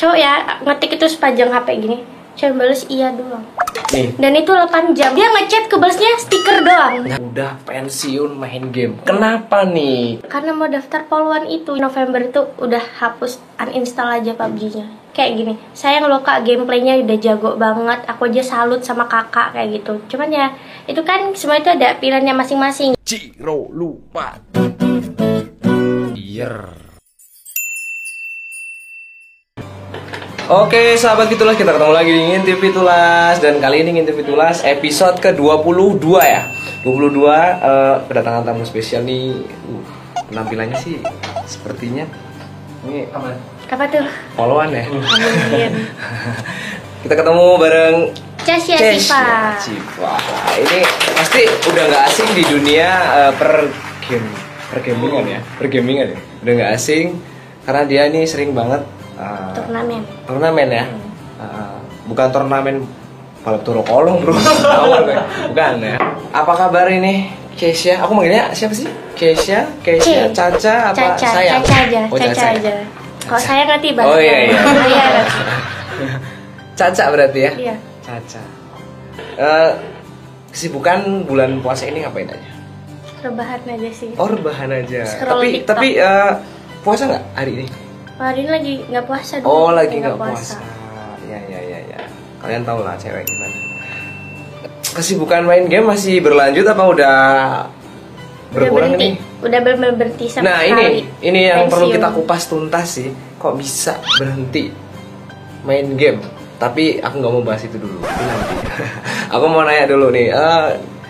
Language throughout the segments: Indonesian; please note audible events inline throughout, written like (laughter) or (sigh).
cowok ya ngetik itu sepanjang HP gini. Cuma balas iya doang. Nih, dan itu 8 jam. Dia ngechat kebalasnya stiker doang. Nah, udah pensiun main game. Kenapa nih? karena mau daftar poluan itu. November itu udah hapus uninstall aja PUBG-nya kayak gini sayang loh kak gameplaynya udah jago banget. Aku aja salut sama kakak kayak gitu. Cuman ya itu kan semua itu ada pilihannya masing-masing. Ciro lupa. Biar. Oke sahabat Fitulas kita ketemu lagi di Ngintip Fitulas Dan kali ini Ngintip Fitulas episode ke-22 ya 22 eh, kedatangan tamu spesial nih uh, Penampilannya sih sepertinya Ini apa? apa tuh Poluan ya Amin. (laughs) Kita ketemu bareng Siva Civa. Ini pasti udah nggak asing di dunia eh, per game per gamingan ya, per gamingan ya. Udah nggak asing karena dia ini sering banget eh, turnamen turnamen ya. Eh, bukan turnamen balap turu kolong bro, bukan ya. Apa kabar ini Kesya? Aku manggilnya siapa sih? Kesya, C. Caca, apa Caca, sayang? Caca aja, Oh, Caca, ya? aja. Kalau saya nanti Oh, iya, iya. (laughs) Iya. (laughs) Caca berarti ya? Iya. Caca. Eh, kesibukan bulan puasa ini ngapain aja? Rebahan aja sih. Oh rebahan aja. Scroll tapi TikTok. tapi eh, puasa nggak hari ini? Hari ini lagi nggak puasa dulu. Oh lagi nggak puasa. Ya ya ya ya. Kalian tahu lah cewek gimana. Kesibukan main game masih berlanjut apa udah Udah berkurang berhenti. nih? Udah benar berhenti sama Nah sekali. ini ini yang perlu Pensiun. kita kupas tuntas sih. Kok bisa berhenti main game? Tapi aku nggak mau bahas itu dulu. Itu nanti. (laughs) aku mau nanya dulu nih. eh,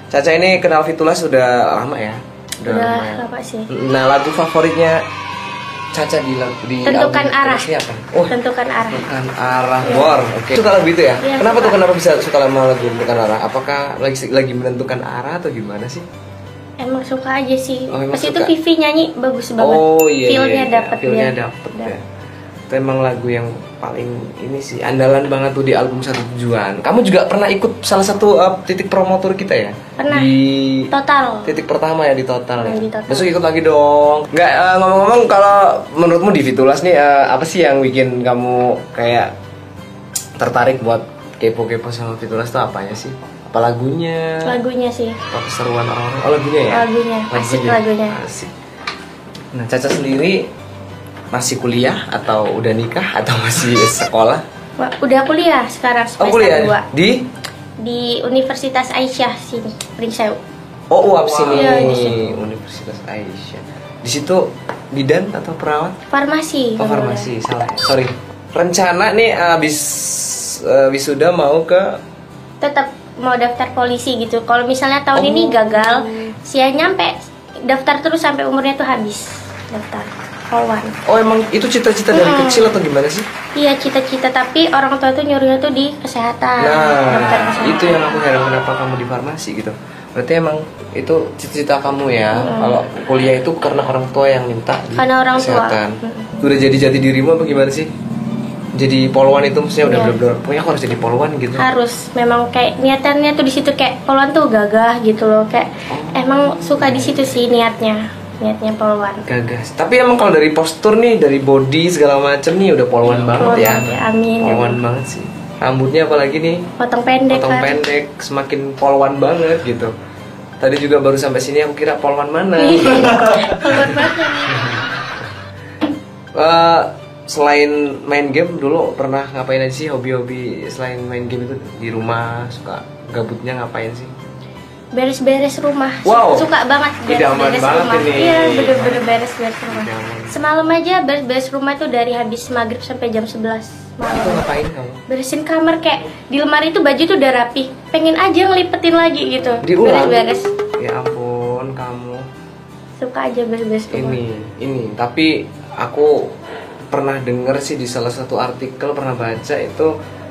Caca ini kenal Fitula sudah lama ya? Udah lumayan. lama sih. Nah lagu favoritnya Caca di di Tentukan album arah. terusnya apa? Oh, Tentukan arah. tentukan arah war. Oke. Suka lagu itu ya? Iya, kenapa suka. tuh kenapa bisa suka sama lagu tentukan arah? Apakah lagi lagi menentukan arah atau gimana sih? Emang suka aja sih. Oh, Pas itu. Vivi nyanyi bagus banget. Oh iya. Feel-nya iya, dapet Feel-nya dapet Dapet. ya. Itu emang lagu yang paling ini sih andalan banget tuh di album satu tujuan. Kamu juga pernah ikut salah satu uh, titik promotor kita ya? Pernah. Di Total. titik pertama ya di total ya. Di Total. Besok ikut lagi dong. Nggak eh, ngomong-ngomong kalau menurutmu di Fitulas nih eh, apa sih yang bikin kamu kayak tertarik buat kepo-kepo sama Fitulas tuh apanya sih? Apa lagunya? Lagunya sih. Apa keseruan orang-orang? Oh lagunya ya? Lagunya. Asik lagunya. Asik. Nah Caca sendiri masih kuliah atau udah nikah atau masih sekolah? Wah, Udah kuliah sekarang Oh semester kuliah 2 di di Universitas Aisyah sini, Pringsewu. Oh UAP sini di sini. Universitas Aisyah. Di situ bidan atau perawat? Farmasi. Oh farmasi, salah. Sorry. Rencana nih abis eh, wisuda mau ke tetap mau daftar polisi gitu. Kalau misalnya tahun Oh. ini gagal, saya nyampe daftar terus sampai umurnya tuh habis daftar polwan. Oh emang itu cita-cita dari Hmm. kecil atau gimana sih? Iya cita-cita tapi orang tua tuh nyuruhnya tuh di kesehatan. Nah, kesehatan. itu yang aku heran kenapa kamu di farmasi gitu. Berarti emang itu cita-cita kamu ya. Kalau kuliah itu karena orang tua yang minta di Karena orang tua. kesehatan. Mm. Udah jadi jati dirimu apa gimana sih? Jadi poluan itu maksudnya udah Iya. bener-bener pokoknya aku harus jadi poluan gitu. harus memang kayak niatannya tuh di situ kayak polwan tuh gagah gitu loh kayak Oh. emang suka di situ sih niatnya niatnya polwan Gagas. Tapi emang kalau dari postur nih, dari body segala macem nih udah poluan banget Poluan ya. banget ya, amin. Poluan banget sih. Rambutnya apalagi nih, potong pendek potong kan pendek, semakin poluan banget gitu. Tadi juga baru sampai sini aku kira poluan mana. (laughs) polwan banget Eh, selain main game dulu pernah ngapain aja sih hobi-hobi selain main game itu di rumah suka gabutnya ngapain sih? Beres-beres rumah. Wow. suka banget beres-beres rumah. iya bener-bener beres-beres rumah. Semalam aja beres-beres rumah tuh dari habis maghrib sampai jam 11 Itu malam ngapain kamu? beresin kamar kayak di lemari tuh baju tuh udah rapi. Pengen aja ngelipetin lagi gitu. Beres-beres. Ya ampun kamu. suka aja beres-beres rumah. Ini ini. Tapi aku pernah denger sih di salah satu artikel pernah baca itu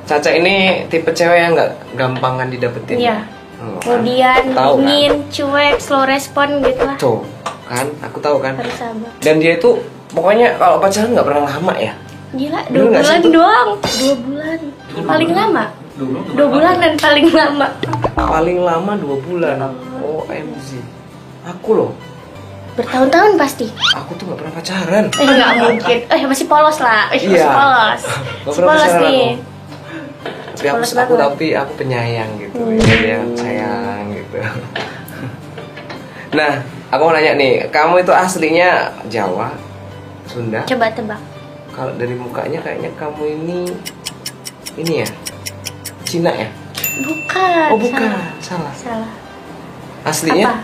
Caca ini tipe cewek yang nggak gampangan didapetin. Iya. Oh, kemudian tahu kan? dingin cuek slow respon gitu lah tuh kan aku tahu kan harus sabar dan dia itu pokoknya kalau pacaran nggak pernah lama ya gila Bener dua sih bulan doang dua bulan paling lama dua bulan dan paling lama paling lama dua bulan OMG aku loh Bertahun-tahun pasti. Aku tuh nggak pernah pacaran. Eh nggak mungkin. Eh masih polos lah. Eh, masih Iya. polos. (laughs) Nggak Masih polos pacaran nih. aku. Tapi aku, aku tapi aku penyayang gitu. Hmm. Penyayang sayang gitu. Nah, aku mau nanya nih, kamu itu aslinya Jawa, Sunda? Coba tebak. Kalau dari mukanya kayaknya kamu ini ini ya, Cina ya? Bukan. Oh bukan, Salah. salah. Salah. Aslinya? Apa?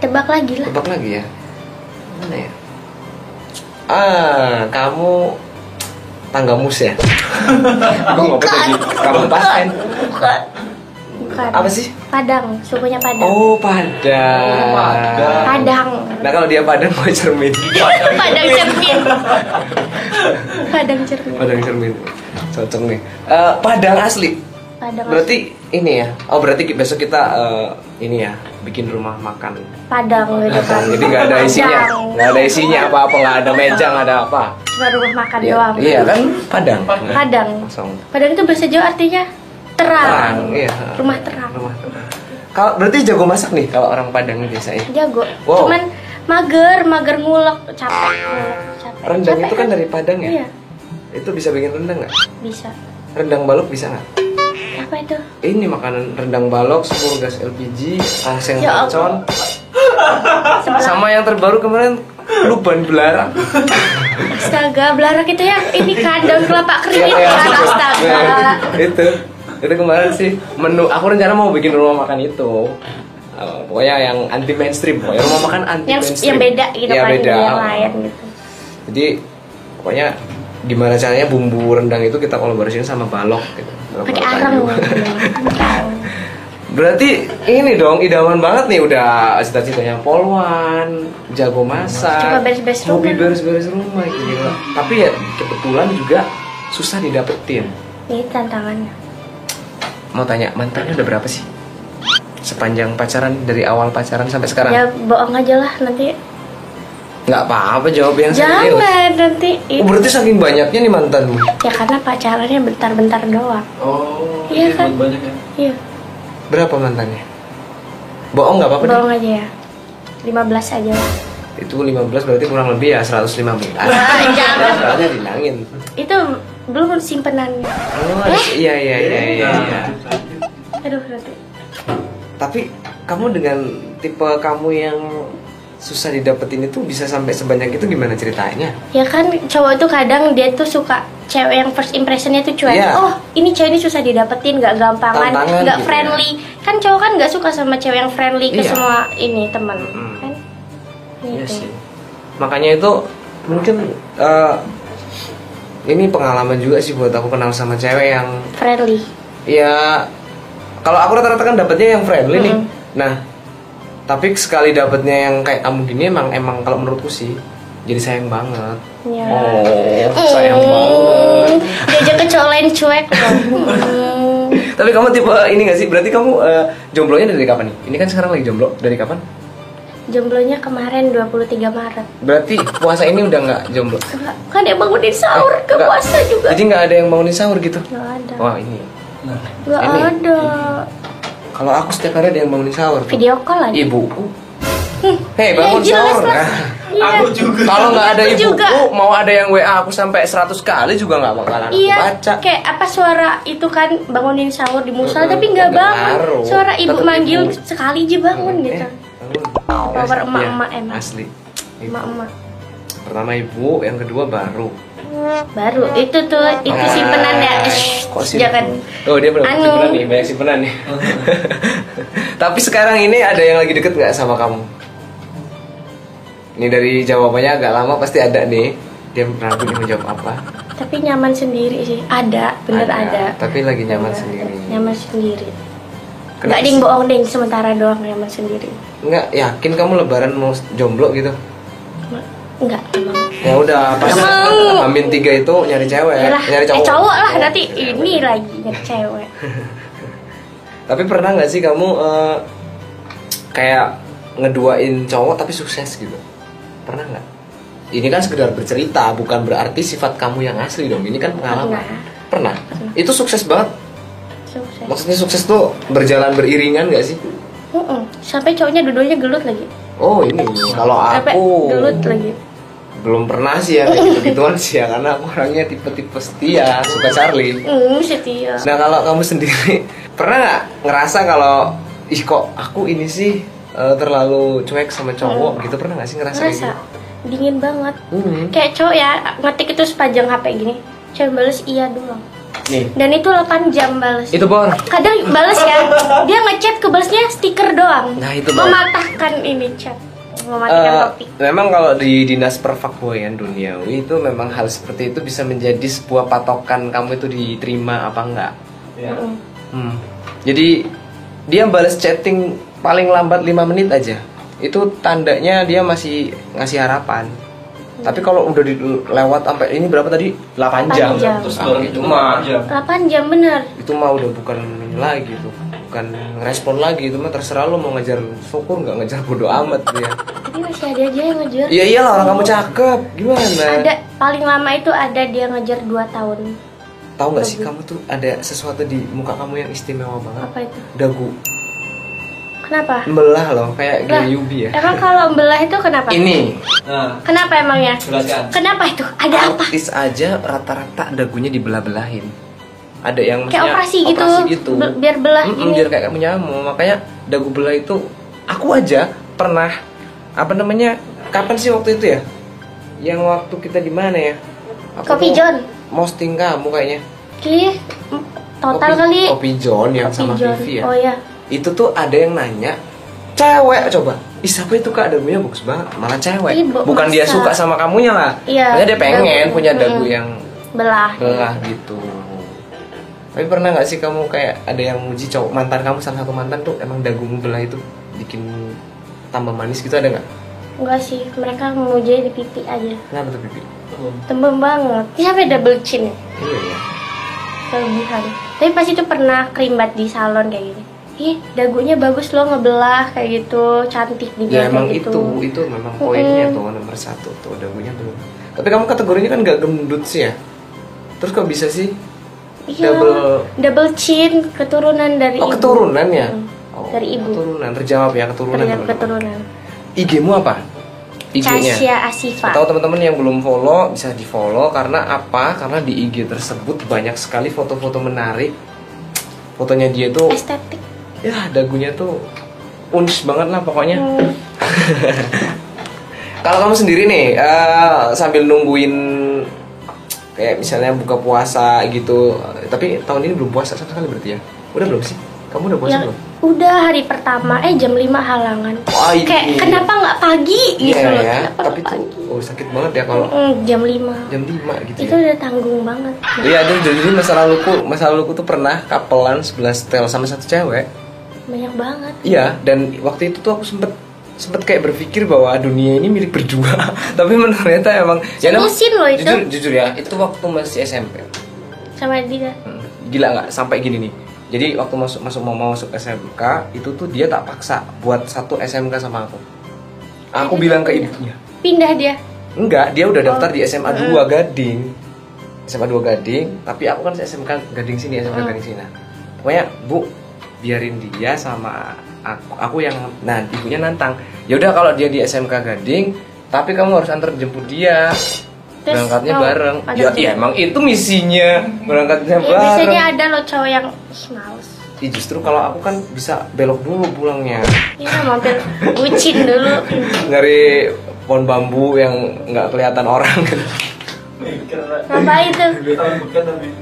Tebak lagi lah. Tebak lagi ya. Mana ya? Ah, kamu tanggamus ya? Aku ngopet lagi. Kamu pasen. Bukan. Bukan. Apa sih? Padang. Sukunya Padang. Oh, Padang. Oh, Padang. Padang. Nah, kalau dia Padang mau cermin. (laughs) Padang cermin. Padang cermin. Padang cermin. Cocok nih. Eh, Padang asli. Padang. Berarti ini ya. Oh, berarti besok kita eh, ini ya, bikin rumah makan. Padang gitu kan. Jadi nggak ada isinya, nggak ada isinya apa-apa, nggak ada meja, nggak ada apa. Cuma rumah makan Iya, doang. iya kan Padang. Padang. Kosong. Padang itu bahasa Jawa artinya terang. Terang, iya. Rumah terang. Rumah terang. Kalau berarti jago masak nih kalau orang Padang biasanya. Jago. Wow. Cuman mager, mager ngulek, capek. ngulek, capek. Rendang Capek itu kan dari Padang ya? Iya, Itu bisa bikin rendang nggak? bisa. Rendang balok bisa nggak? Apa itu? Ini makanan rendang balok, sepuluh gas LPG, oseng Ya mercon, sama yang terbaru kemarin luban belarang. Astaga, belarak itu yang ini kan daun kelapa kering itu iya. kan astaga. Nah, itu itu kemarin sih menu aku rencana mau bikin rumah makan itu Eh, pokoknya yang anti mainstream pokoknya rumah makan anti Yang mainstream yang beda gitu Iya, kan beda. yang lain gitu. jadi pokoknya gimana caranya bumbu rendang itu kita kolaborasiin sama balok gitu Balok Pakai arang. berarti ini dong idaman banget nih udah cita-citanya polwan jago masak Coba beres-beres hobi rumah. beres-beres rumah gila tapi ya kebetulan juga susah didapetin Ini tantangannya. mau tanya mantannya udah berapa sih sepanjang pacaran dari awal pacaran sampai sekarang Ya bohong aja lah nanti. Nggak apa-apa jawab yang serius Jangan nanti. oh, berarti saking banyaknya nih mantanmu Ya karena pacarannya bentar-bentar doang. Oh, Iya kan? banyak ya. Iya, berapa mantannya bohong nggak apa-apa deh. bohong aja ya. 15 aja lah. itu 15 berarti kurang lebih ya 115 Wah, jangan. (laughs) soalnya dinangin Itu belum simpenannya. oh, Eh? iya iya iya iya, iya. Aduh, nanti. tapi kamu dengan tipe kamu yang susah didapetin itu bisa sampai sebanyak itu gimana ceritanya Ya kan cowok tuh kadang dia tuh suka cewek yang first impressionnya tuh cuek. Iya. Oh ini cewek ini susah didapetin, nggak gampangan, nggak gitu friendly. Kan cowok kan nggak suka sama cewek yang friendly ke Iya. semua ini teman. Mm. Kan? Iya Gitu. sih. Makanya itu mungkin eh, ini pengalaman juga sih buat aku kenal sama cewek yang Friendly. ya kalau aku rata-rata kan dapetnya yang friendly nih. Mm-mm. Nah, tapi sekali dapetnya yang kayak kamu gini emang emang kalau menurutku sih jadi sayang banget. Ya. Oh, sayang banget. Hmm, Diajak ke cowok lain cuek. (laughs) Tapi kamu tipe ini gak sih? Berarti kamu eh, jomblonya dari kapan nih? Ini kan sekarang lagi jomblo. Dari kapan? Jomblonya kemarin 23 Maret. Berarti puasa ini udah nggak jomblo? Enggak, kan dia bangunin sahur Eh, ke puasa juga. Jadi nggak ada yang bangunin sahur gitu? Nggak ada. Wah ini. Nggak ini. ada. Kalau aku setiap hari ada yang bangunin sahur. tuh. Video call aja. Ibuku. Hmm, Hei ya bangun jelas sahur. Nah, Iya. aku juga. kalau nggak ada Aku ibuku, juga. mau ada yang WA aku sampai 100 kali juga nggak bakalan aku Iya, baca. kayak apa suara itu kan bangunin sahur di musola Mm-mm, tapi nggak bangun. ngaruh. Suara ibu Tetep manggil ibu. sekali aja bangun Eh, gitu. bangun. Power Iya, emak-emak emang. Asli. Ibu. Emak-emak. Pertama ibu, yang kedua baru. Baru itu tuh itu Ah, simpenan ya. Kok simpen? jangan. Oh dia belum Anu. simpenan nih, banyak simpenan nih. (laughs) Tapi sekarang ini ada yang lagi deket nggak sama kamu? Ini dari jawabannya agak lama pasti ada nih. Dia ragu nih mau jawab apa. Tapi nyaman sendiri sih. Ada, bener ada. Tapi lagi nyaman Bener. sendiri. Nyaman sendiri. Kenapa Nggak ada yang sih? bohong deh sementara doang nyaman sendiri. Nggak yakin kamu lebaran mau jomblo gitu? Enggak, emang. Ya udah pas mau. Amin tiga itu nyari cewek, Yalah, nyari eh, cowok. cowok lah nanti ini lagi nyari cewek. (laughs) Tapi pernah nggak sih kamu eh, kayak ngeduain cowok tapi sukses gitu? Pernah nggak? Ini kan sekedar bercerita, bukan berarti sifat kamu yang asli dong. Ini kan pengalaman. Pernah. Pernah. Itu sukses banget. Sukses. Maksudnya sukses tuh berjalan beriringan nggak sih? Mm-mm. Sampai cowoknya dua-duanya gelut lagi. Oh ini kalau Sampai aku gelut lagi belum pernah sih ya kayak gitu gituan sih ya karena aku orangnya tipe-tipe setia suka Charlie. hmm setia Nah kalau kamu sendiri (laughs) pernah nggak ngerasa kalau ih kok aku ini sih eh, terlalu cuek sama cowok gitu pernah nggak sih ngerasa kayak ngerasa gitu? dingin banget Hmm. kayak cowok ya ngetik itu sepanjang HP gini cuma balas iya doang Nih dan itu 8 jam balas itu Bor. kadang balas ya dia ngechat ke balasnya stiker doang Nah, itu, Bang. mematahkan ini chat mematikan Eh, topik memang kalau di dinas perfakboyan duniawi itu memang hal seperti itu bisa menjadi sebuah patokan kamu itu diterima apa enggak. Mm. Hmm. Jadi dia balas chatting paling lambat 5 menit aja. Itu tandanya dia masih ngasih harapan. Tapi kalau udah di, lewat sampai ini berapa tadi? 8 jam. 8 jam. Terus Ah, baru itu cuma mah jam. 8 jam bener itu mah udah bukan ini lagi tuh. Bukan respon lagi itu mah terserah lo mau ngejar syukur nggak ngejar bodo amat dia. tapi masih ada aja yang ngejar Iya iyalah orang kamu cakep. Gimana? ada paling lama itu ada dia ngejar 2 tahun Tahu nggak sih kamu tuh ada sesuatu di muka kamu yang istimewa banget? apa itu Dagu. kenapa Membelah loh kayak Lah, gaya Yubi ya. emang kalau belah itu kenapa Ini Nah, kenapa emangnya jelaskan. kenapa itu ada apa artis aja rata-rata dagunya dibelah-belahin. Ada yang kayak operasi gitu, gitu. Be- biar belah Mm-mm, gini biar kayak kamu nyamuk. Makanya dagu belah itu aku aja pernah apa namanya? Kapan sih waktu itu ya? Yang waktu kita di mana ya? Aku Kopi John Posting kamu kayaknya. Ki, total Kopi- kali Kopi John yang Kopi sama John. Vivi ya. oh ya itu tuh ada yang nanya cewek coba Ih, siapa itu kak dagunya bagus banget malah cewek Ih, bukan dia masa? suka sama kamunya lah Iya, dia pengen dagu. punya dagu yang belah belah gitu tapi pernah nggak sih kamu kayak ada yang muji cowok mantan kamu salah satu mantan tuh emang dagumu belah itu bikin tambah manis gitu ada nggak? Enggak sih mereka memuji di pipi aja. Kenapa tuh pipi? Tembem banget. Ini sampai double chin ya? Iya ya kelebihan tapi pasti itu pernah kerimbat di salon kayak gini ih dagunya bagus loh ngebelah kayak gitu cantik ya dibilang emang kayak itu gitu itu memang poinnya tuh nomor satu tuh dagunya belum tapi kamu kategorinya kan nggak gendut sih ya? Terus kok bisa sih iya double double chin keturunan dari Oh ibu. keturunan ya? Hmm, Oh, dari ibu Keturunan terjawab ya keturunan. Teman-teman. keturunan IG-mu apa? IG-nya. Asifa Tahu teman-teman yang belum follow bisa di follow karena apa? Karena di IG tersebut banyak sekali foto-foto menarik. Fotonya dia tuh estetik ya dagunya tuh uns banget lah pokoknya. Hmm, (laughs) Kalau kamu sendiri nih eh, sambil nungguin kayak misalnya buka puasa gitu, tapi tahun ini belum puasa sama sekali berarti ya? Udah belum sih? Kamu udah puasa yang belum? udah hari pertama eh jam 5 halangan Wah, ini. kayak kenapa nggak pagi gitu Iya loh ya, kenapa tapi nggak tuh pagi oh sakit banget ya kalau Mm, jam 5 jam 5 gitu itu ya. udah tanggung banget Iya, jadi, jadi masa laluku, masa laluku tuh pernah kapelan sebelah setel sama satu cewek. banyak banget Iya, dan waktu itu tuh aku sempet sempet kayak berpikir bahwa dunia ini milik berdua. (laughs) Tapi ternyata emang nam- Sebutin loh itu. Jujur, jujur ya, itu waktu masih SMP. sama dia Hmm, Gila nggak sampai gini nih. Jadi waktu masuk masuk mau masuk SMK itu tuh dia tak paksa buat satu SMK sama aku. Aku bilang ke ibunya, pindah dia Enggak, dia udah daftar Oh. di SMA 2 Gading. SMA 2 Gading, tapi aku kan SMK Gading sini, SMK Hmm. Gading sini. Nah, Pokoknya, Bu, biarin dia sama aku, aku yang nah, ibunya nantang. Ya udah kalau dia di SMK Gading, tapi kamu harus antar jemput dia. Terus berangkatnya bareng. Ya, ya emang itu misinya, berangkatnya ya, bareng. biasanya ada loh cowok yang ih males Ih, justru kalau aku kan bisa belok dulu pulangnya. ya mampir bucin dulu (laughs) Nyari pohon bambu yang nggak kelihatan orang. ngapain tuh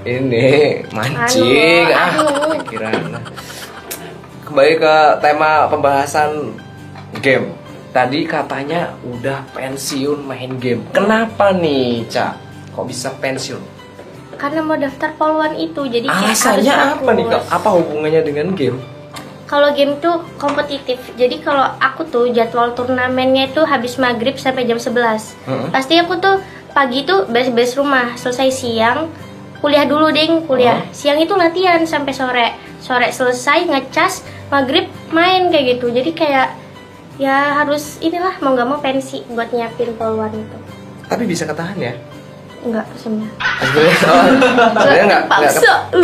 ini mancing Anu, ah anu. kira kembali ke tema pembahasan game. Tadi katanya udah pensiun main game. Kenapa nih cak kok bisa pensiun? Karena mau daftar poluan itu jadi kayak alasannya harus apa nih kak? Apa hubungannya dengan game? Kalau game tuh kompetitif. Jadi kalau aku tuh jadwal turnamennya itu habis maghrib sampai jam 11 Heeh. pasti aku tuh pagi tuh beres-beres rumah. Selesai siang kuliah dulu ding kuliah. Siang itu latihan sampai sore sore selesai ngecas maghrib main kayak gitu jadi kayak ya harus inilah mau nggak mau pensi buat nyiapin poluan itu tapi bisa ketahan ya enggak sebenarnya aslinya oh, aslinya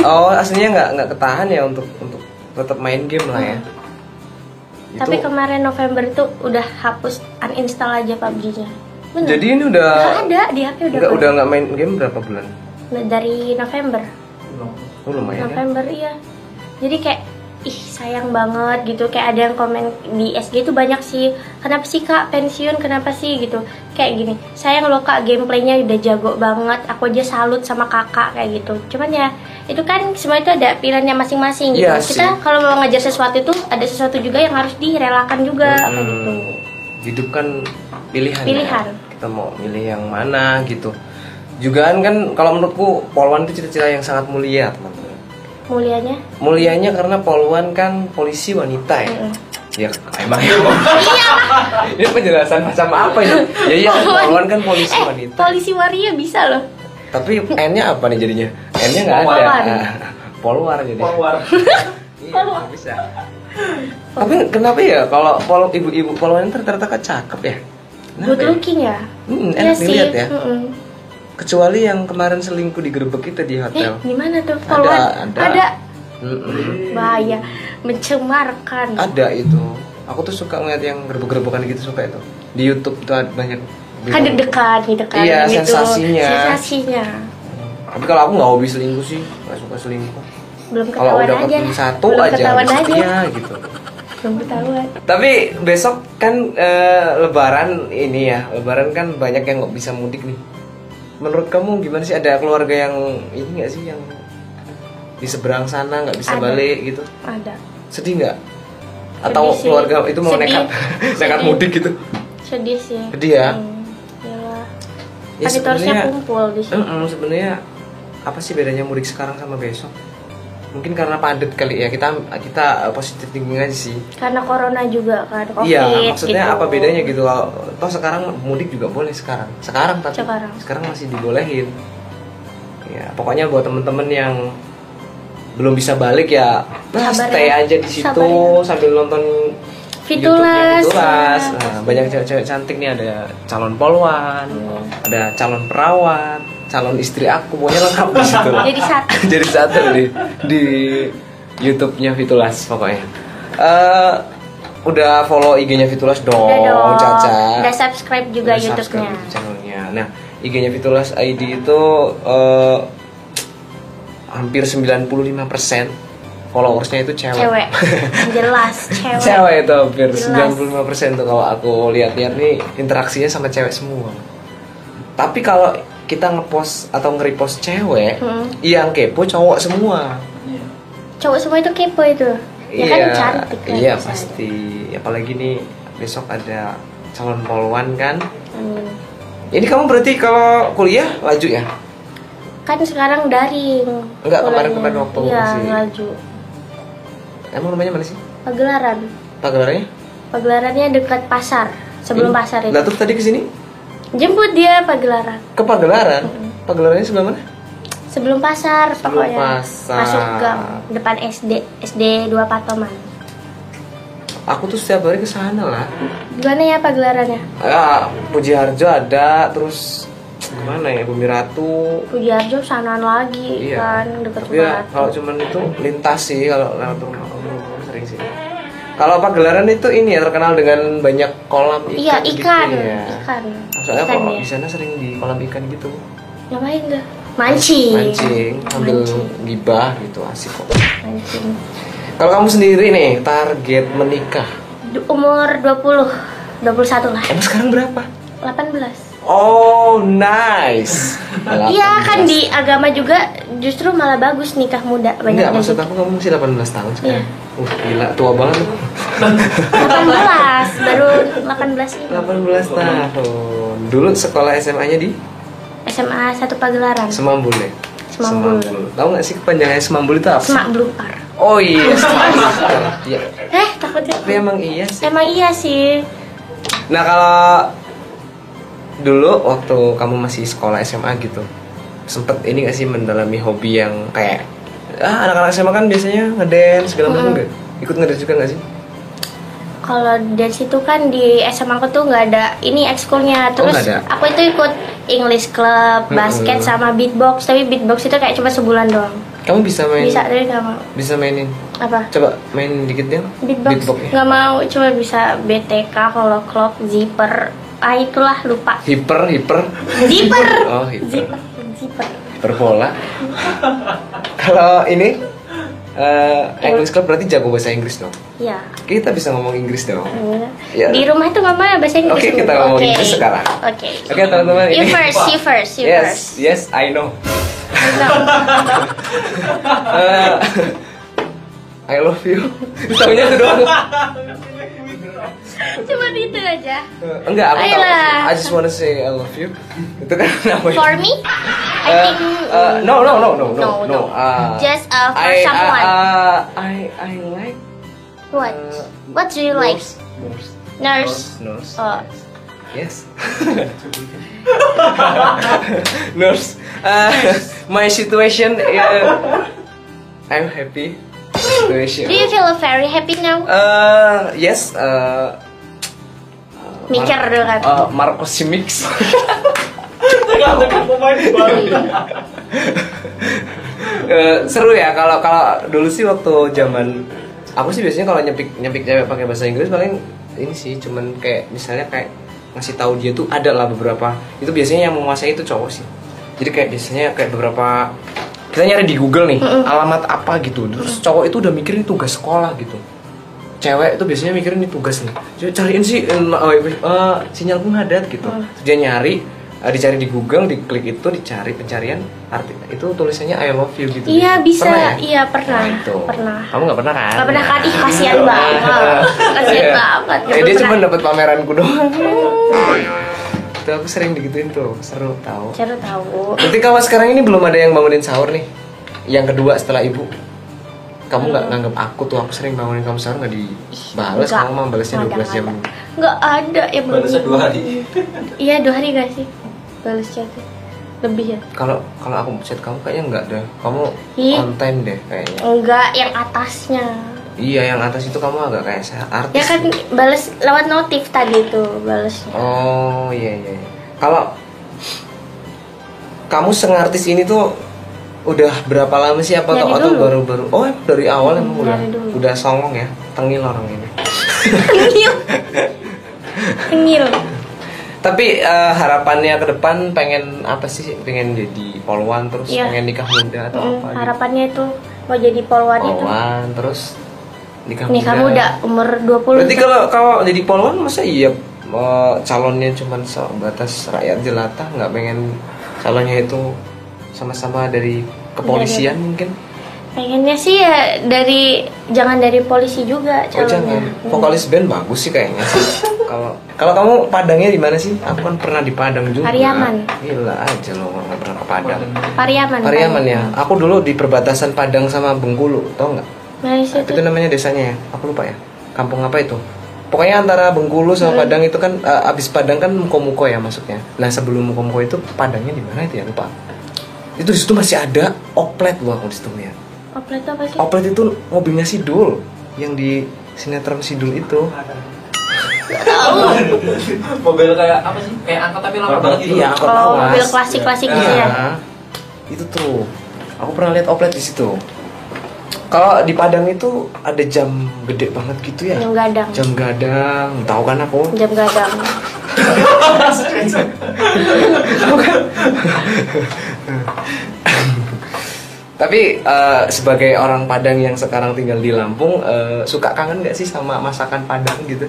oh aslinya nggak nggak ketahan ya untuk untuk tetap main game lah ya Tapi Itu- kemarin November tuh udah hapus uninstall aja PUBG-nya. Bener. Jadi ini udah Nggak ada di HP udah. nggak keluar. udah nggak main game berapa bulan? Nah, dari November. Oh lumayan ya. November iya. Jadi kayak ih sayang banget gitu kayak ada yang komen di SG itu banyak sih kenapa sih kak pensiun kenapa sih gitu kayak gini sayang loh kak gameplaynya udah jago banget aku aja salut sama kakak kayak gitu cuman ya itu kan semua itu ada pilihannya masing-masing gitu Iya kita kalau mau ngejar sesuatu itu ada sesuatu juga yang harus direlakan juga kayak Hmm. gitu Hidup kan pilihan. ya. Pilihan. Kita mau milih yang mana gitu. Juga kan kalau menurutku polwan itu cita-cita yang sangat mulia, teman-teman. Mulianya Mulianya karena polwan kan polisi wanita ya. Mm-mm. Ya emang ya. ini penjelasan macam apa ya? Ya iya kan polwan kan polisi eh wanita. polisi waria bisa loh Tapi N-nya apa nih jadinya? N-nya nggak ada. Polwan. Ah, Polwar jadi. Polwar. (laughs) Iya, bisa. Tapi kenapa ya kalau pol ibu-ibu polwan ternyata cakep ya? Kenapa good ya? looking ya Hmm, Iya enak dilihat ya. Mm-mm. Kecuali yang kemarin selingkuh di gerbek kita di Eh, hotel. di mana tuh? Ada, ada. Ada. Mm-mm. Bahaya, mencemarkan. Ada itu. Aku tuh suka ngeliat yang gerbek-gerbekan gitu suka itu. Di YouTube tuh ada banyak. Kan deg-degan gitu kan. Iya, gitu. sensasinya. Sensasinya. Tapi kalau aku nggak hobi selingkuh sih, nggak suka selingkuh. Belum Kalau ketahuan udah aja. ketemu satu Belum aja, ketahuan aja. iya gitu. Belum ketahuan. Tapi besok kan eh, Lebaran ini ya, Lebaran kan banyak yang nggak bisa mudik nih. Menurut kamu gimana sih? Ada keluarga yang ini nggak sih yang di seberang sana nggak bisa Ada. balik gitu? Ada. Sedih nggak? Atau Sedih sih. keluarga itu mau Sedih. (laughs) nekat nekat mudik gitu? Sedih sih. Sedih ya? Hmm. Ya harusnya sebenarnya, kumpul di sini. Mm-mm, sebenarnya apa sih bedanya mudik sekarang sama besok? Mungkin karena padat kali ya kita kita uh, positif thinking aja sih. Karena corona juga kan, covid Iya, maksudnya gitu. apa bedanya gitu? Kalau toh sekarang mudik juga boleh sekarang. Sekarang tapi Sekarang. masih dibolehin. Ya, pokoknya buat temen-temen yang belum bisa balik ya, nah, Sabar stay ya. aja di situ Sabar ya. sambil nonton Fitulas. Fitulas. Nah, banyak cewek-cewek cantik nih ada calon polwan, Iya. ada calon perawat, calon istri aku, pokoknya lengkap di situ. (laughs) Jadi satu. Jadi satu di di YouTube-nya Fitulas pokoknya. Eh udah follow IG-nya Fitulas dong, Udah dong. Caca. Udah subscribe juga Udah YouTube-nya. subscribe YouTube channelnya. Nah, IG-nya Fitulas ID itu eh, hampir 95% followersnya itu cewek. Cewek. (laughs) Jelas, cewek. Cewek itu hampir Jelas. 95% tuh kalau aku lihat-lihat nih interaksinya sama cewek semua. Tapi kalau kita ngepost atau nge-repost cewek, Hmm. yang kepo cowok semua. Cowok semua itu kepo itu. Ya kan cantik kan. Iya misalnya. pasti. Apalagi nih besok ada calon polwan kan. Amin. Ini kamu berarti kalau kuliah laju ya? kan sekarang daring Enggak, kuliahnya. kemarin-kemarin waktu iya masih- laju Emang rumahnya mana sih? pagelaran Pagelarannya? pagelarannya dekat pasar sebelum Ini? pasar itu Lah terus tadi ke sini jemput dia pagelaran ke Pagelaran. Pagelarannya sebelah mana? sebelum pasar Sebelum pokoknya pasar. masuk gang depan SD SD 2 Patoman Aku tuh setiap hari ke sana lah. gimana ya pagelarannya Ya, Puji Harjo ada, terus gimana ya Bumi Ratu. Pujiarjo sanaan lagi Iya. kan dekat Tapi ya Sumatera. kalau cuman itu lintas sih kalau lewat rumah. Kalau Pagelaran itu ini ya terkenal dengan banyak kolam ikan. iya gitu ikan ya. ikan Soalnya ikan kalau ya. di sana sering di kolam ikan gitu. ngapain tuh mancing Mancing, Mancing. gibah gitu asik kok. mancing Kalau kamu sendiri nih target menikah. Umur 20 21 lah Emang sekarang berapa? 18 Oh, nice. Iya kan di agama juga justru malah bagus nikah muda banyak Enggak, maksud aku kamu masih 18 tahun sekarang. Iya. Uh, gila, tua banget. 18 baru 18 ini 18 tahun. Dulu sekolah SMA-nya di SMA satu Pagelaran Semambul ya? Semambul. Tahu nggak sih kepanjangannya Semambul itu apa? Semak Blupar Oh iya, (laughs) Semambul. Iya. eh takutnya Tapi emang iya sih. emang iya sih Nah, kalau dulu waktu kamu masih sekolah SMA gitu, sempet ini gak sih mendalami hobi yang kayak ah anak-anak SMA kan biasanya ngedance segala macam Hmm. Ikut ngedance juga gak sih? kalau dari situ kan di SMA aku tuh nggak ada ini ekskulnya terus nggak ada? aku itu ikut English club basket sama beatbox tapi beatbox itu kayak cuma sebulan doang Kamu bisa main bisa tapi nggak mau bisa mainin. apa Coba main dikit deh. beatbox Beatbox-nya. nggak mau cuma bisa BTK kalau clock zipper ah itulah lupa Hiper, hiper, zipper Oh, hiper. zipper zipper berbola. Kalau ini eh English Club berarti jago bahasa Inggris dong. ya Kita bisa ngomong Inggris dong. Ya. di rumah itu ngomongnya bahasa Inggris Oke, dulu. kita ngomong Oke. Inggris sekarang. oke Oke teman-teman you ini. first you first you yes, first yes, I know. No. Eh, (laughs) I love you. Tahunya itu doang. (laughs) cuma itu aja enggak, aku tahu. I just wanna say I love you. (laughs) Itu kan namanya. for me I Uh, think uh, no, no, no, no, no, No, no. Uh, Just, uh, for I, someone. Uh, I, I like. what uh, what do you like Nurse. nurse Nurse. oh Yes. nurse. Uh, (laughs) (laughs) my situation. Uh, I'm happy. Situation. do you feel very happy now Uh, yes. Uh, mikir dulu kan uh, Marco Simics. Eh, seru ya kalau kalau dulu sih waktu zaman aku sih biasanya kalau nyepik nyepik cewek pakai bahasa Inggris paling ini sih cuman kayak misalnya kayak ngasih tahu dia tuh ada lah beberapa itu biasanya yang menguasai itu cowok sih. Jadi kayak biasanya kayak beberapa kita nyari di Google nih alamat apa gitu. Terus cowok itu udah mikirin tugas sekolah gitu cewek itu biasanya mikirin ini tugas nih. Cariin sih eh, oh, eh, sinyalku ngadat gitu. Terus dia nyari eh, dicari di Google diklik itu dicari pencarian arti itu tulisannya I love you gitu. Iya bisa. Pernah ya? iya pernah. Nah, itu. pernah. Kamu nggak pernah kan? Gak pernah kan ih kasihan (laughs) banget. Kasihan Iya. banget. Eh, dia cuma dapat pameranku doang. Itu aku sering digituin tuh. Seru tahu Cara tahu Berarti kalau sekarang ini belum ada yang bangunin sahur nih? Yang kedua setelah ibu Kamu nggak nganggap aku tuh Aku sering bangunin kamu sahur nggak dibales Enggak. Kamu mah balesnya Nggak 12 ada, jam nggak ada. Ada yang Balasnya dua hari. (laughs) Iya dua hari gak sih balas chatnya lebih ya Kalau kalau aku chat kamu kayaknya nggak deh Kamu Ih. on time deh kayaknya enggak yang atasnya Iya yang atas itu kamu agak kayak saya artis ya kan balas lewat notif tadi tuh balasnya Oh iya iya iya. Kalau kamu sengartis ini tuh udah berapa lama sih apa atau atau baru-baru? Oh dari awal emang udah dulu. udah songong ya, tengil orang ini. tengil tengil Tapi eh, harapannya ke depan pengen apa sih? Pengen jadi polwan terus Iya. pengen nikah muda atau Mm, apa? gitu? harapannya itu mau jadi polwan itu Polwan terus nikah nih muda. kamu udah umur 20 Berarti kalau kalau jadi polwan masa iya eh, calonnya cuma sebatas rakyat jelata nggak pengen calonnya itu sama-sama dari kepolisian mungkin? pengennya sih ya dari jangan dari polisi juga Oh calonnya jangan. Hmm. Vokalis band bagus sih kayaknya sih. (laughs) Kalau kalau kamu Padangnya di mana sih? Aku kan pernah di Padang juga. Pariaman. Gila aja loh nggak pernah ke Padang. Pariaman Pariaman ya. Aku dulu di perbatasan Padang sama Bengkulu, tau nggak? Nah, itu Itu namanya desanya ya. Aku lupa ya. Kampung apa itu? Pokoknya antara Bengkulu sama Padang itu kan eh, abis Padang kan Muko-Muko ya masuknya. Nah sebelum Muko-Muko itu Padangnya di mana itu ya lupa. Itu di situ masih ada oplet loh aku di situ ya. oplet apa sih Oplet itu mobilnya Sidul yang di sinetron Sidul itu. Mobil kayak apa sih? Kayak angkot tapi lama banget gitu. Iya, angkot oh mobil klasik klasik gitu Iya. ya Itu tuh. Aku pernah lihat oplet di situ. Kalau di Padang itu ada jam gede banget gitu ya. jam gadang Jam gadang, tahu kan aku? jam gadang (laughs) Tapi eh, sebagai orang Padang yang sekarang tinggal di Lampung, eh, suka kangen nggak sih sama masakan Padang gitu?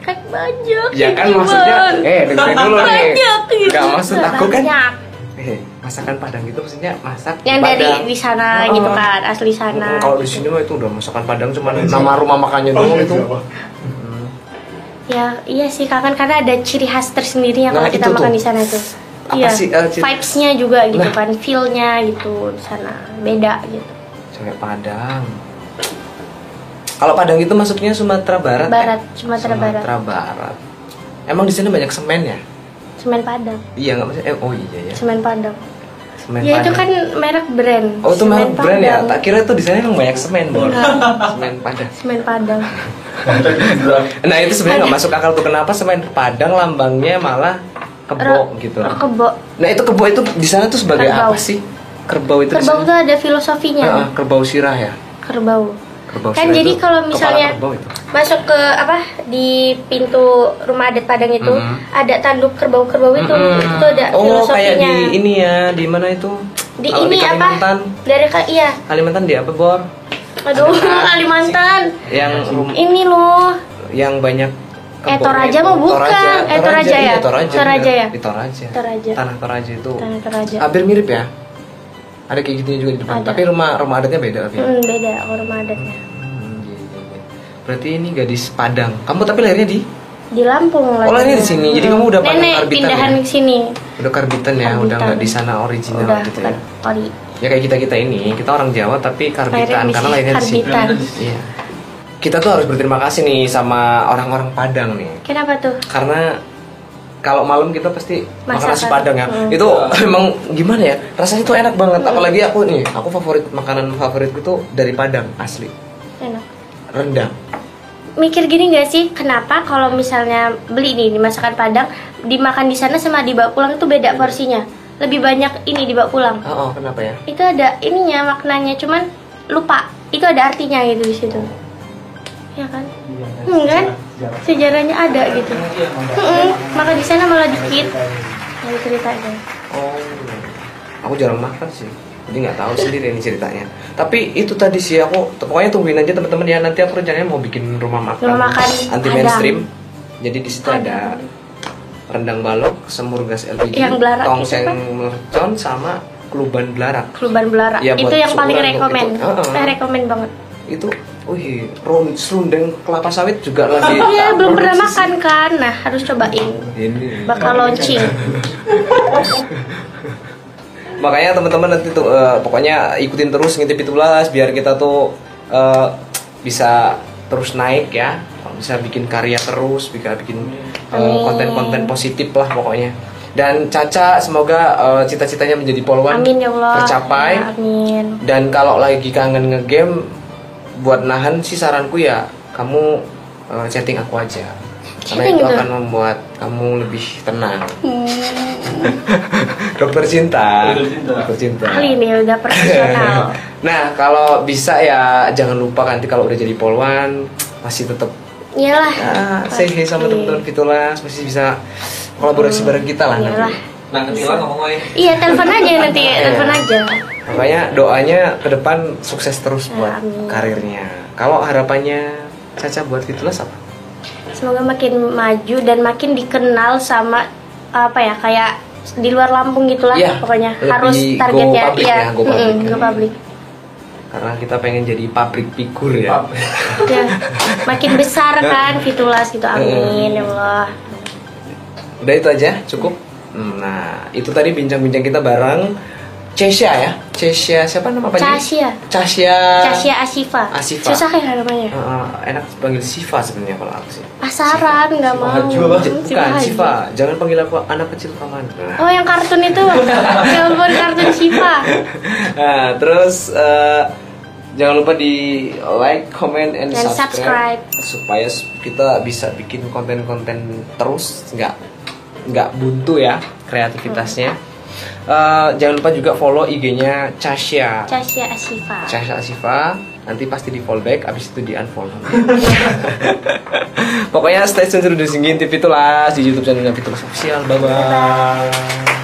kan banyak Ya kan Iwan. maksudnya, eh dengerin dulu nih. banyak gitu. Gak maksud aku kan, Banyak. eh masakan Padang itu maksudnya masak yang dari Padang. di sana Oh. gitu kan asli sana Kalau di sini mah itu udah masakan Padang cuman nama rumah makannya doang itu. Ya iya sih kangen karena ada ciri khas tersendiri yang Nah, kalau kita makan tuh. di sana tuh Apa iya sih, eh, ciri- vibes-nya juga gitu Nah. kan feel-nya gitu di sana beda gitu Cewek Padang. Kalau Padang itu masuknya Sumatera Barat. Barat, ya? Sumatera Barat. Barat. Emang di sana banyak semen ya? semen padang Iya nggak maksudnya? Eh, oh iya ya. semen padang Semen ya itu kan merek brand Oh itu Semen merek brand ya? Tak kira tuh di sana emang banyak semen bor. semen Padang. semen padang (laughs) Nah itu sebenarnya nggak masuk akal tuh kenapa semen Padang lambangnya malah kebo Ro- gitu. oh, kebo Nah itu kebo itu di sana tuh sebagai Kerbau. apa sih? kerbau itu kerbau di tuh ada filosofinya sana? Ah, ah, kerbau sirah ya. kerbau Kerbau kan jadi kalau misalnya masuk ke apa di pintu rumah adat Padang itu Mhm. ada tanduk kerbau-kerbau itu Mm-mm. itu ada oh filosofinya kayak di ini ya di mana itu Di Kalau ini di Kalimantan apa dari iya Kalimantan di apa bor aduh (laughs) Kalimantan yang ini loh yang banyak Eh, Toraja mah bukan. Toraja, Eh, Toraja ya? iya, Toraja, ya? Di Toraja. Toraja. Tanah Toraja itu. Tanah Toraja. Hampir mirip ya. Ada kayak gitunya juga di depan. Ada. Tapi rumah rumah adatnya beda tapi. Hmm, beda kalau rumah adatnya Hmm, iya, iya, iya. Berarti ini gadis Padang. Kamu tapi lahirnya di di Lampung lah Oh, lahirnya di sini. Jadi kamu udah Padang nenek karbitan pindahan ya? ke sini udah karbitan ya, udah Karbitan. nggak di sana original udah gitu ya. ori Ya kayak kita kita ini, kita orang Jawa tapi karbitan Lahirnya karena lahirnya di sini. Iya. Kita tuh harus berterima kasih nih sama orang-orang Padang nih. kenapa tuh karena kalau malam kita pasti makan nasi padang ya. Hmm. itu (laughs) memang gimana ya? Rasanya tuh enak banget. Apalagi aku nih aku favorit makanan favoritku tuh dari padang asli. Enak. Rendang. Mikir gini gak sih? Kenapa kalau misalnya beli nih di masakan Padang dimakan di sana sama dibawa pulang itu beda porsinya? Lebih banyak ini dibawa pulang. Oh, oh, kenapa ya? Itu ada ininya maknanya. Cuman lupa. Itu ada artinya gitu di situ. Ya kan? Hmm, kan sejarahnya ada gitu. Maka di sana malah dikit. Ada ceritanya. Oh. Aku jarang makan sih. Jadi nggak tahu sendiri ini ceritanya. Tapi itu tadi sih aku pokoknya tungguin aja teman-teman ya. Nanti aku rencananya mau bikin rumah makan, Rumah makan anti mainstream. Jadi di situ ada rendang balok semur gas LPG Yang belarak tongseng mercon sama keluban belarak. Keluban belara Iya, itu yang paling syukuran rekomen. untuk itu. Heeh. saya rekomen banget. Itu wih ron serundeng kelapa sawit juga lagi. Iya belum pernah makan kan? Nah harus cobain. Ini. Bakal launching. makanya teman-teman nanti tuh eh, pokoknya ikutin terus ngintip itulas biar kita tuh eh, bisa terus naik ya. Bisa bikin karya terus bisa bikin Amin. konten-konten positif lah pokoknya. Dan Caca semoga eh, cita-citanya menjadi polwan amin ya Allah. tercapai. Ya, amin. Dan kalau lagi kangen ngegame buat nahan sih saranku ya kamu eh, chatting aku aja. Karena itu akan membuat kamu lebih tenang. Hmm, (laughs) dokter cinta. Dokter cinta. kali ini udah profesional (laughs) nah kalau bisa ya jangan lupa nanti kalau udah jadi polwan masih tetap iyalah. Ya, say hey sama teman-teman Fitulas masih bisa kolaborasi bareng kita lah Iyalah. nanti Nah, ketilang ngomong gue. iya telepon aja nanti (laughs) telepon aja makanya doanya ke depan sukses terus buat Amin. karirnya. Kalau harapannya Caca buat Fitulas apa semoga makin maju dan makin dikenal sama apa ya kayak di luar Lampung gitulah Iya, pokoknya. harus go targetnya public iya. ya, go public. mm-mm, go public. Karena kita pengen jadi public figure ya. Ya makin besar (laughs) kan Fitulas gitu. Amin ya Allah. Udah itu aja, cukup. Hmm, Nah, itu tadi bincang-bincang kita bareng Cesia ya. Cesia siapa nama panjangnya? Casia Casia. Casia Asifa Asifa. susah ya namanya Heeh, enak panggil Siva sebenarnya kalau aku sih. pasaran nggak mau apa? Siva Bukan. Siva, jangan panggil aku anak kecil paman. Oh yang kartun itu (laughs) buat kartun Siva (laughs) Nah, terus eh, jangan lupa di like, comment, and, Dan subscribe, subscribe. supaya kita bisa bikin konten-konten terus, nggak nggak buntu ya kreativitasnya. Eh, jangan lupa juga follow IG-nya Casya. Casia Asifa Casya Asifa nanti pasti di follow back abis itu di unfollow. (laughs) Pokoknya stay tune terus di sini TV Tulas di YouTube channelnya Fitulas Official. Bye bye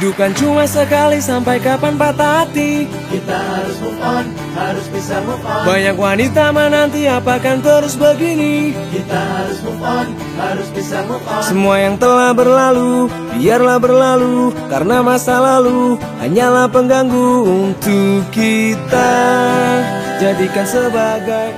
Hidup kan cuma sekali sampai kapan patah hati. Kita harus move on, harus bisa move on. Banyak wanita menanti apakan terus begini. Kita harus move on, harus bisa move on. Semua yang telah berlalu, biarlah berlalu. Karena masa lalu hanyalah pengganggu untuk kita. Jadikan sebagai